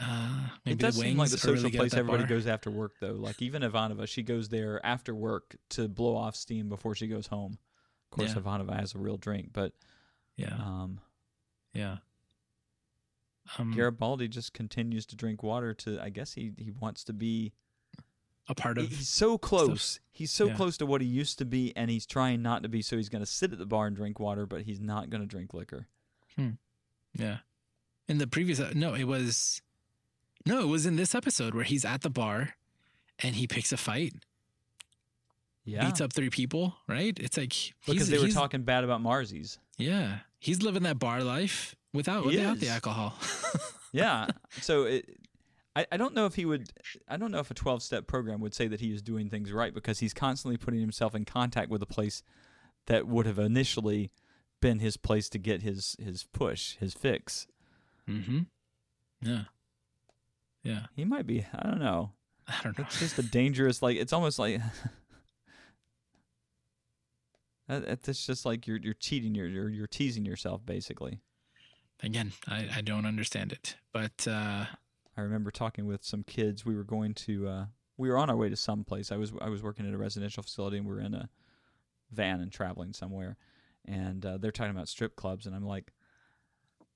Uh, maybe it does seem like the are really social place everybody bar. goes after work, though. Like even Ivanova, she goes there after work to blow off steam before she goes home. Of course, Yeah. Ivanova has a real drink, but Yeah, um, yeah. Um, Garibaldi just continues to drink water. To I guess he he wants to be. a part of He's so close. He's so Yeah. close to what he used to be, and he's trying not to be. So he's going to sit at the bar and drink water, but he's not going to drink liquor. Hmm. Yeah. In the previous, uh, no, it was, no, it was in this episode where he's at the bar and he picks a fight, Yeah, beats up three people, right? It's like, because they were talking bad about Marzies. yeah, he's living that bar life without, He without the alcohol. Yeah. so it, I, I don't know if he would. I don't know if a twelve step program would say that he is doing things right because he's constantly putting himself in contact with a place that would have initially been his place to get his his push, his fix. mm-hmm. Yeah. Yeah. He might be. I don't know. I don't know. It's just a dangerous. Like it's almost like. It's just like you're you're cheating, you're you're, you're teasing yourself basically. Again, I, I don't understand it, but, uh, I remember talking with some kids. We were going to uh, we were on our way to some place. I was I was working at a residential facility, and we were in a van and traveling somewhere, and uh, they're talking about strip clubs, and I'm like,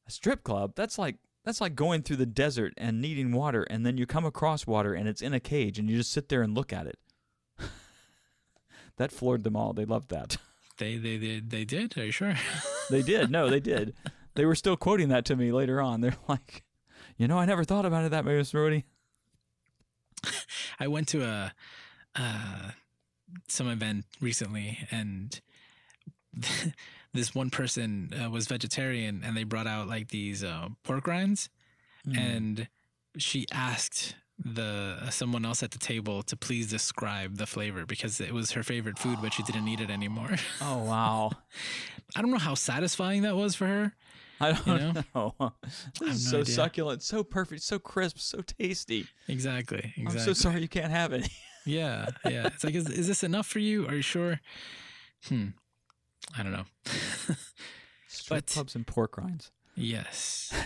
a strip club? That's like that's like going through the desert and needing water, and then you come across water, and it's in a cage, and you just sit there and look at it. that floored them all. They loved that. They they they, they did. Are you sure? they did. No, they did. They were still quoting that to me later on. They're like, you know, I never thought about it that way, Mr. I went to a uh, some event recently, and this one person uh, was vegetarian, and they brought out like these uh, pork rinds, Mm. and she asked the uh, someone else at the table to please describe the flavor because it was her favorite food, but she didn't eat it anymore. oh wow, I don't know how satisfying that was for her. I don't You know. This is no so idea. succulent, so perfect, so crisp, so tasty. Exactly. Exactly. I'm so sorry you can't have it. Yeah, yeah. It's like, is, is this enough for you? Are you sure? Hmm. I don't know. Strip But- clubs and pork rinds. yes.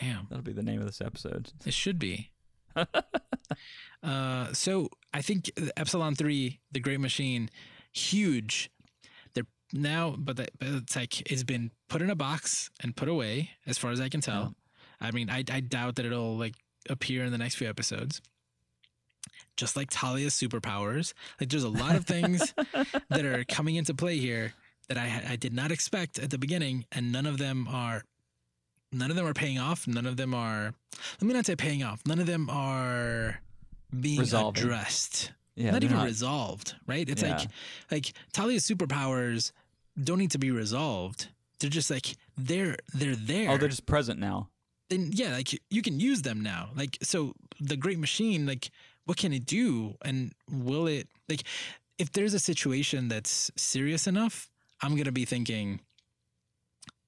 Damn, That'll be the name of this episode. it should be. uh, so I think Epsilon three, the Great Machine, huge. They're now, but, that, but it's like it's been put in a box and put away, as far as I can tell. I mean, I, I doubt that it'll like appear in the next few episodes. Just like Talia's superpowers, like there's a lot of things that are coming into play here that I I did not expect at the beginning, and none of them are none of them are paying off. None of them are let me not say paying off. None of them are being Resolving. addressed. Yeah, not even resolved, right? It's like like Talia's superpowers don't need to be resolved. They're just like they're they're there. Oh, they're just present now. then yeah, like you can use them now. Like so the great machine, like what can it do? And will it like if there's a situation that's serious enough, I'm gonna be thinking,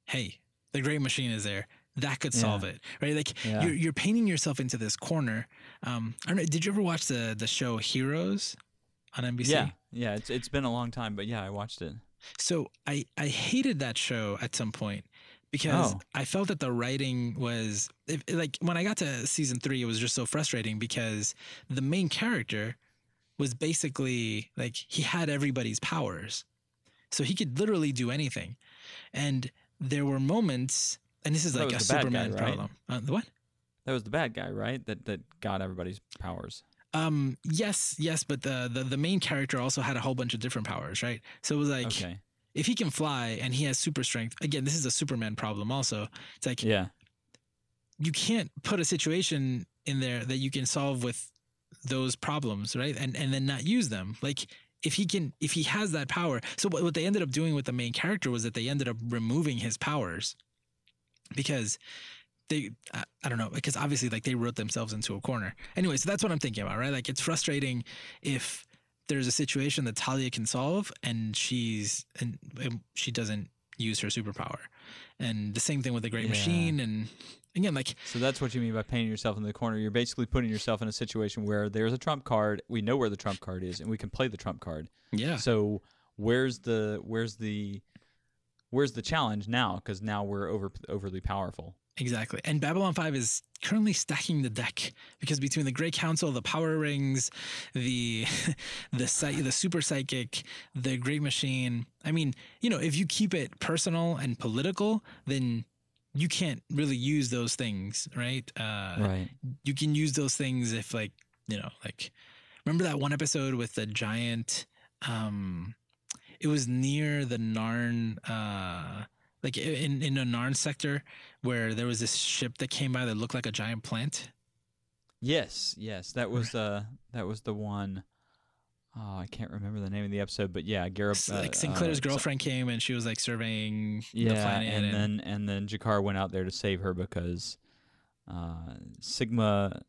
hey, the great machine is there. That could solve it, right? Like Yeah. you're you're painting yourself into this corner. Um, I don't know. Did you ever watch the the show Heroes on NBC? Yeah, yeah. It's it's been a long time, but yeah, I watched it. So I I hated that show at some point because Oh. I felt that the writing was if, like when I got to season 3 it was just so frustrating because the main character was basically like he had everybody's powers. So he could literally do anything. And there were moments and this is like a the guy, Superman right? problem. Uh, the what? That was the bad guy, right? That that got everybody's powers. Um yes, yes, but the, the the main character also had a whole bunch of different powers, right? So it was like okay. If he can fly and he has super strength, again, this is a Superman problem also. It's like Yeah. you can't put a situation in there that you can solve with those problems, right? And and then not use them. Like if he can if he has that power. So what, what they ended up doing with the main character was that they ended up removing his powers because they I, I don't know because obviously like they wrote themselves into a corner anyway so that's what i'm thinking about right like it's frustrating if there's a situation that talia can solve and she's and, and she doesn't use her superpower and the same thing with the great Yeah. machine and again like So that's what you mean by painting yourself in the corner. You're basically putting yourself in a situation where there's a trump card. We know where the trump card is, and we can play the trump card. yeah So where's the where's the where's the challenge now? Because now we're over overly powerful. Exactly. And Babylon 5 is currently stacking the deck because between the Great Council, the Power Rings, the the the Super Psychic, the Great Machine. I mean, you know, if you keep it personal and political, then you can't really use those things, right? Uh, right. You can use those things if, like, you know, like, remember that one episode with the giant, um, it was near the Narn, uh, like in, in a Narn sector where there was this ship that came by that looked like a giant plant. Yes. Yes. That was uh that was the one oh, I can't remember the name of the episode, but yeah, Garib. Uh, like Sinclair's uh, so- came and she was like surveying the yeah, planet. and then and then Jakar went out there to save her because uh, Sigma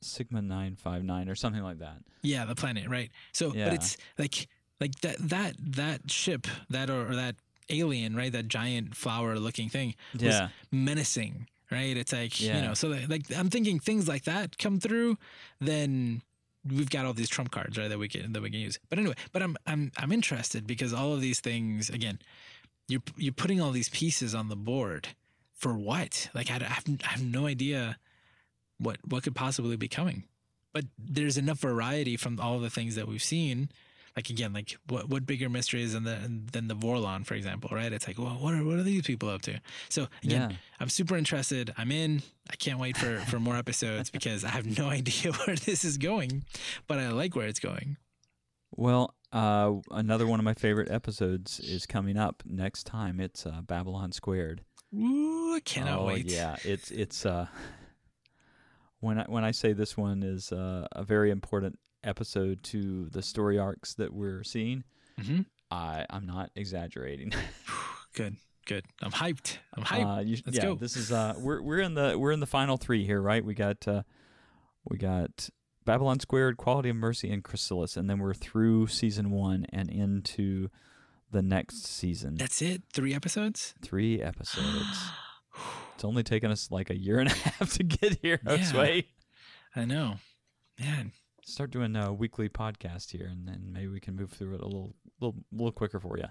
Sigma nine five nine or something like that. Yeah, the planet, right? So, Yeah. but it's like like that that that ship that or, or that alien, right? That giant flower-looking thing was Yeah. menacing, right? It's like you know, so like, like I'm thinking things like that come through, then we've got all these trump cards, right? That we can that we can use. But anyway, but I'm I'm I'm interested because all of these things again, you're you're putting all these pieces on the board for what? Like I, I have I have no idea what what could possibly be coming. but there's enough variety from all the things that we've seen. Like again, like what what bigger mystery is than the than the Vorlon, for example, right? It's like, well, what are what are these people up to? So again, Yeah. I'm super interested. I'm in. I can't wait for for more episodes because I have no idea where this is going, but I like where it's going. Well, uh, another one of my favorite episodes is coming up next time. It's uh, Babylon Squared. Ooh, I cannot oh, wait. Yeah, it's it's uh when I when I say this one is uh, a very important episode to the story arcs that we're seeing, hmm I I'm not exaggerating. Good, good. I'm hyped. I'm hyped. Uh, you, Let's yeah, go. this is uh we're we're in the we're in the final three here, right? We got uh we got Babylon Squared, Quality of Mercy, and Chrysalis, and then we're through season one and into the next season. That's it. Three episodes. Three episodes. It's only taken us like a year and a half to get here, Yeah. Josue. I know, man. Start doing a weekly podcast here, and then maybe we can move through it a little, little, little quicker for you.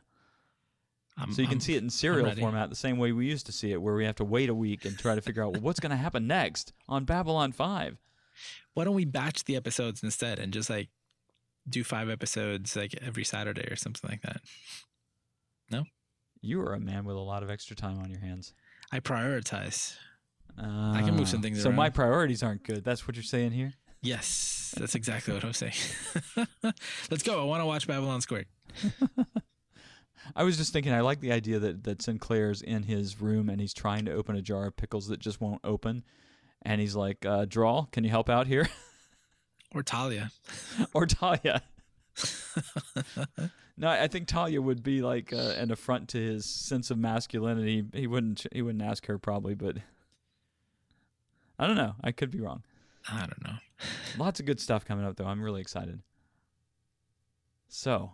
I'm, So you can I'm- see it in serial format the same way we used to see it, where we have to wait a week and try to figure out well, what's going to happen next on Babylon Five. Why don't we batch the episodes instead and just like do five episodes like every Saturday or something like that? No. You are a man with a lot of extra time on your hands. I prioritize. Uh, can move some things So my priorities aren't good. That's what you're saying here. Yes, that's exactly what I'm saying. Let's go. I want to watch Babylon Squared. I was just thinking, I like the idea that, that Sinclair's in his room and he's trying to open a jar of pickles that just won't open. And he's like, uh, Draal, can you help out here? Or Talia. or Talia. no, I think Talia would be like uh, an affront to his sense of masculinity. He wouldn't he wouldn't ask her probably, but I don't know. I could be wrong. I don't know. Lots of good stuff coming up though. I'm really excited. So,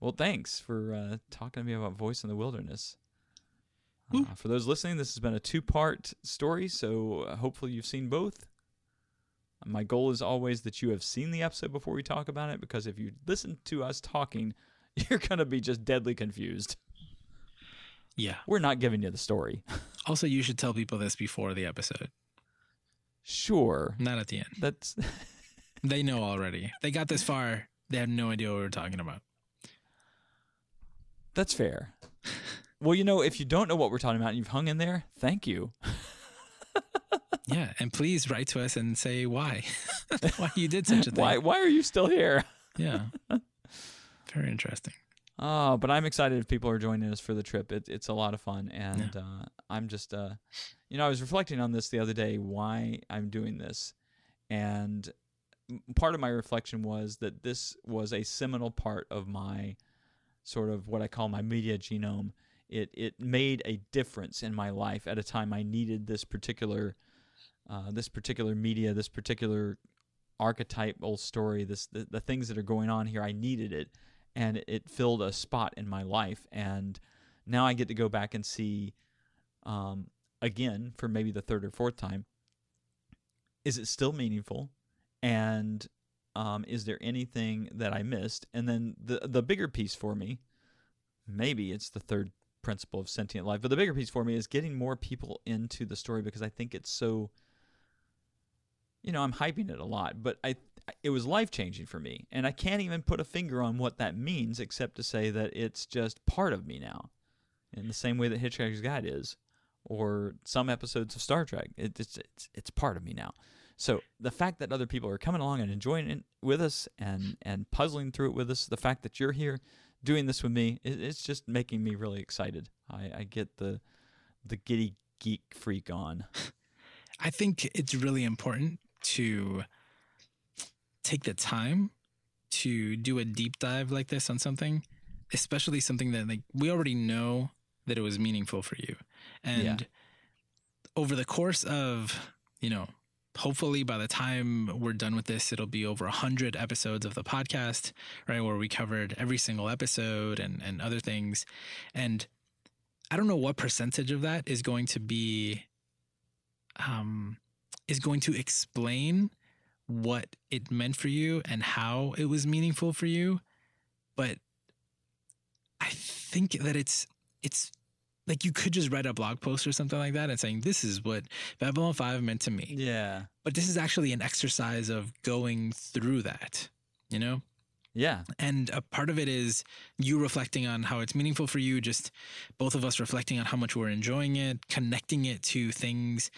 well, thanks for uh, talking to me about Voice in the Wilderness. Uh, for those listening, this has been a two-part story, so uh, hopefully you've seen both. My goal is always that you have seen the episode before we talk about it, because if you listen to us talking, you're gonna be just deadly confused. Yeah. We're not giving you the story. Also, you should tell people this before the episode, Sure, not at the end. that's They know already. They got this far. They have no idea what we're talking about. That's fair. Well, you know, if you don't know what we're talking about and you've hung in there, thank you. Yeah, and please write to us and say why, why you did such a thing. Why why are you still here? Yeah, very interesting. Oh, but I'm excited if people are joining us for the trip. It, it's a lot of fun, and uh, I'm just, uh, you know, I was reflecting on this the other day why I'm doing this, and part of my reflection was that this was a seminal part of my sort of what I call my media genome. It it made a difference in my life at a time I needed this particular uh, this particular media, this particular archetypal story, this the, the things that are going on here. I needed it, and it filled a spot in my life. And now I get to go back and see um, again for maybe the third or fourth time. Is it still meaningful? And um, is there anything that I missed? And then the the bigger piece for me, maybe it's the third principle of sentient life, but the bigger piece for me is getting more people into the story because I think it's so. You know, I'm hyping it a lot, but I it was life changing for me, and I can't even put a finger on what that means except to say that it's just part of me now, in the same way that Hitchhiker's Guide is, or some episodes of Star Trek. It, it's it's it's part of me now. So the fact that other people are coming along and enjoying it with us and and puzzling through it with us, the fact that you're here doing this with me, it, it's just making me really excited. I, I get the the giddy geek freak on. I think it's really important to take the time to do a deep dive like this on something, especially something that like we already know that it was meaningful for you. And Yeah. over the course of, you know, hopefully by the time we're done with this, it'll be over a hundred episodes of the podcast, right? Where we covered every single episode and, and other things. And I don't know what percentage of that is going to be um is going to explain what it meant for you and how it was meaningful for you but i think that it's it's like you could just write a blog post or something like that and saying this is what Babylon 5 meant to me. Yeah. But this is actually an exercise of going through that, you know? Yeah. And a part of it is you reflecting on how it's meaningful for you, just both of us reflecting on how much we're enjoying it, connecting it to things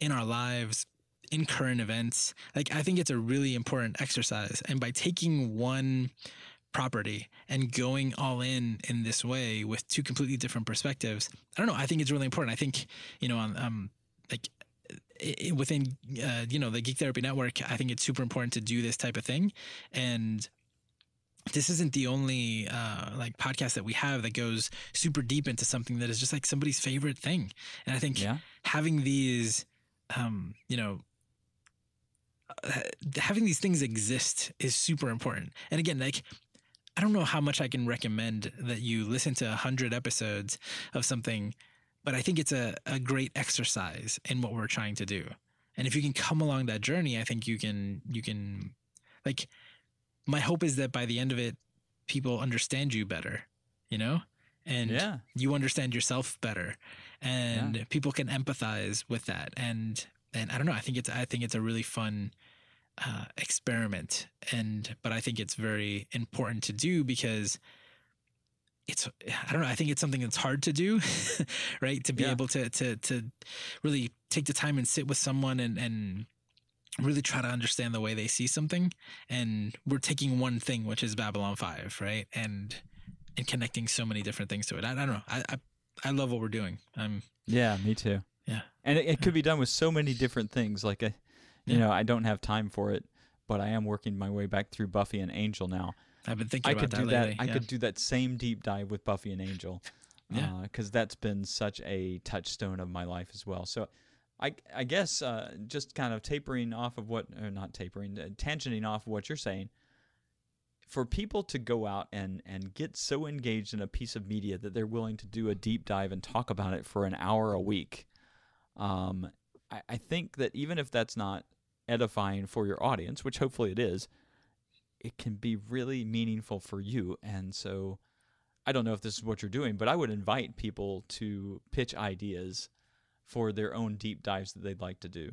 in our lives, in current events. Like, I think it's a really important exercise. And by taking one property and going all in in this way with two completely different perspectives, I don't know. I think it's really important. I think, you know, on, um, like, within uh, you know the geek therapy network i think it's super important to do this type of thing and this isn't the only uh, like podcast that we have that goes super deep into something that is just like somebody's favorite thing. And I think Yeah. having these, um, you know, uh, having these things exist is super important. And again, like I don't know how much I can recommend that you listen to a hundred episodes of something, but I think it's a, a great exercise in what we're trying to do. And if you can come along that journey, I think you can you can like my hope is that by the end of it, people understand you better, you know? And Yeah. you understand yourself better. And people can empathize with that. And and I don't know, I think it's I think it's a really fun uh, experiment. And but I think it's very important to do because it's I don't know, I think it's something that's hard to do, right? To be Yeah. able to to to really take the time and sit with someone and and really try to understand the way they see something and we're taking one thing which is babylon 5 right and and connecting so many different things to it i, I don't know I, I i love what we're doing i'm Yeah, me too. Yeah. And it, it could be done with so many different things. Like, I, you Yeah. know, I don't have time for it, but I am working my way back through Buffy and Angel now. i've been thinking I about could that do lately that. I could do that same deep dive with Buffy and Angel. Yeah. Because that's been such a touchstone of my life as well. So, I I guess uh, just kind of tapering off of what, or not tapering, uh, tangenting off of what you're saying. For people to go out and and get so engaged in a piece of media that they're willing to do a deep dive and talk about it for an hour a week, um, I, I think that even if that's not edifying for your audience, which hopefully it is, it can be really meaningful for you. And so I don't know if this is what you're doing, but I would invite people to pitch ideas for their own deep dives that they'd like to do.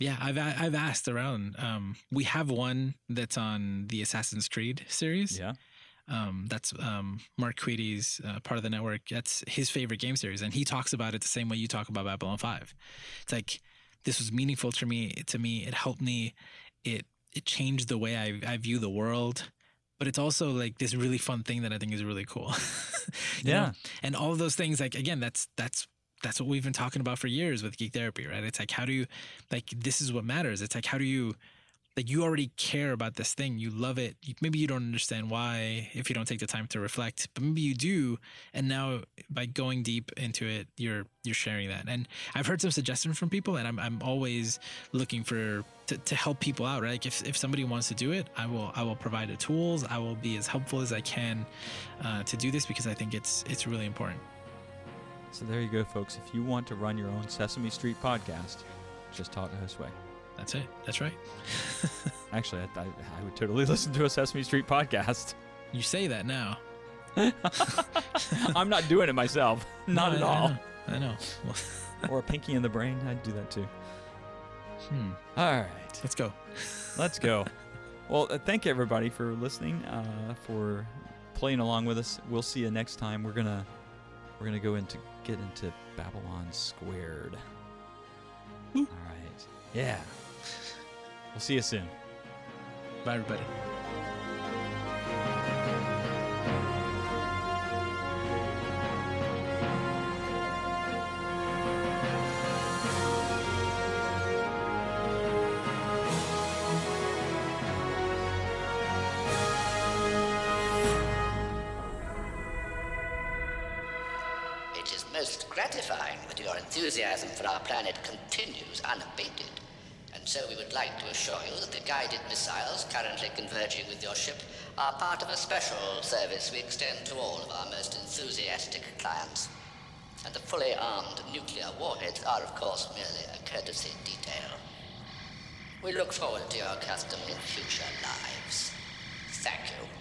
yeah i've i've asked around um we have one that's on the assassin's creed series Yeah. um, that's um, Mark Queedy's uh, part of the network. That's his favorite game series, and he talks about it the same way you talk about Babylon Five. It's like this was meaningful to me. To me, it helped me. It it changed the way I, I view the world. But it's also like this really fun thing that I think is really cool. You know? Yeah. and all of those things. Like again, that's that's that's what we've been talking about for years with geek therapy, right? It's like how do you like this is what matters. It's like how do you like you already care about this thing. You love it. Maybe you don't understand why if you don't take the time to reflect but maybe you do. And now by going deep into it you're you're sharing that. And i've heard some suggestions from people and i'm, I'm always looking for to, to help people out right? Like if, if somebody wants to do it i will i will provide the tools. I will be as helpful as i can uh, to do this because i think it's it's really important. So there you go, folks. If you want to run your own Sesame Street podcast, just talk to Josue. That's it that's right Actually, I, I, I would totally listen to a Sesame Street podcast. you say that now I'm not doing it myself. Not No, at I- I all. know, i know well, or a Pinky in the Brain. I'd do that too. hmm, All right. let's go Let's go. well, uh, thank everybody for listening, uh, for playing along with us. We'll see you next time. We're gonna we're gonna go into get into Babylon Squared. All right. Yeah. We'll see you soon. bye everybody It is most gratifying that your enthusiasm for our planet continues unabated. So we would like to assure you that the guided missiles currently converging with your ship are part of a special service we extend to all of our most enthusiastic clients. And the fully armed nuclear warheads are, of course, merely a courtesy detail. We look forward to your custom in future lives. Thank you.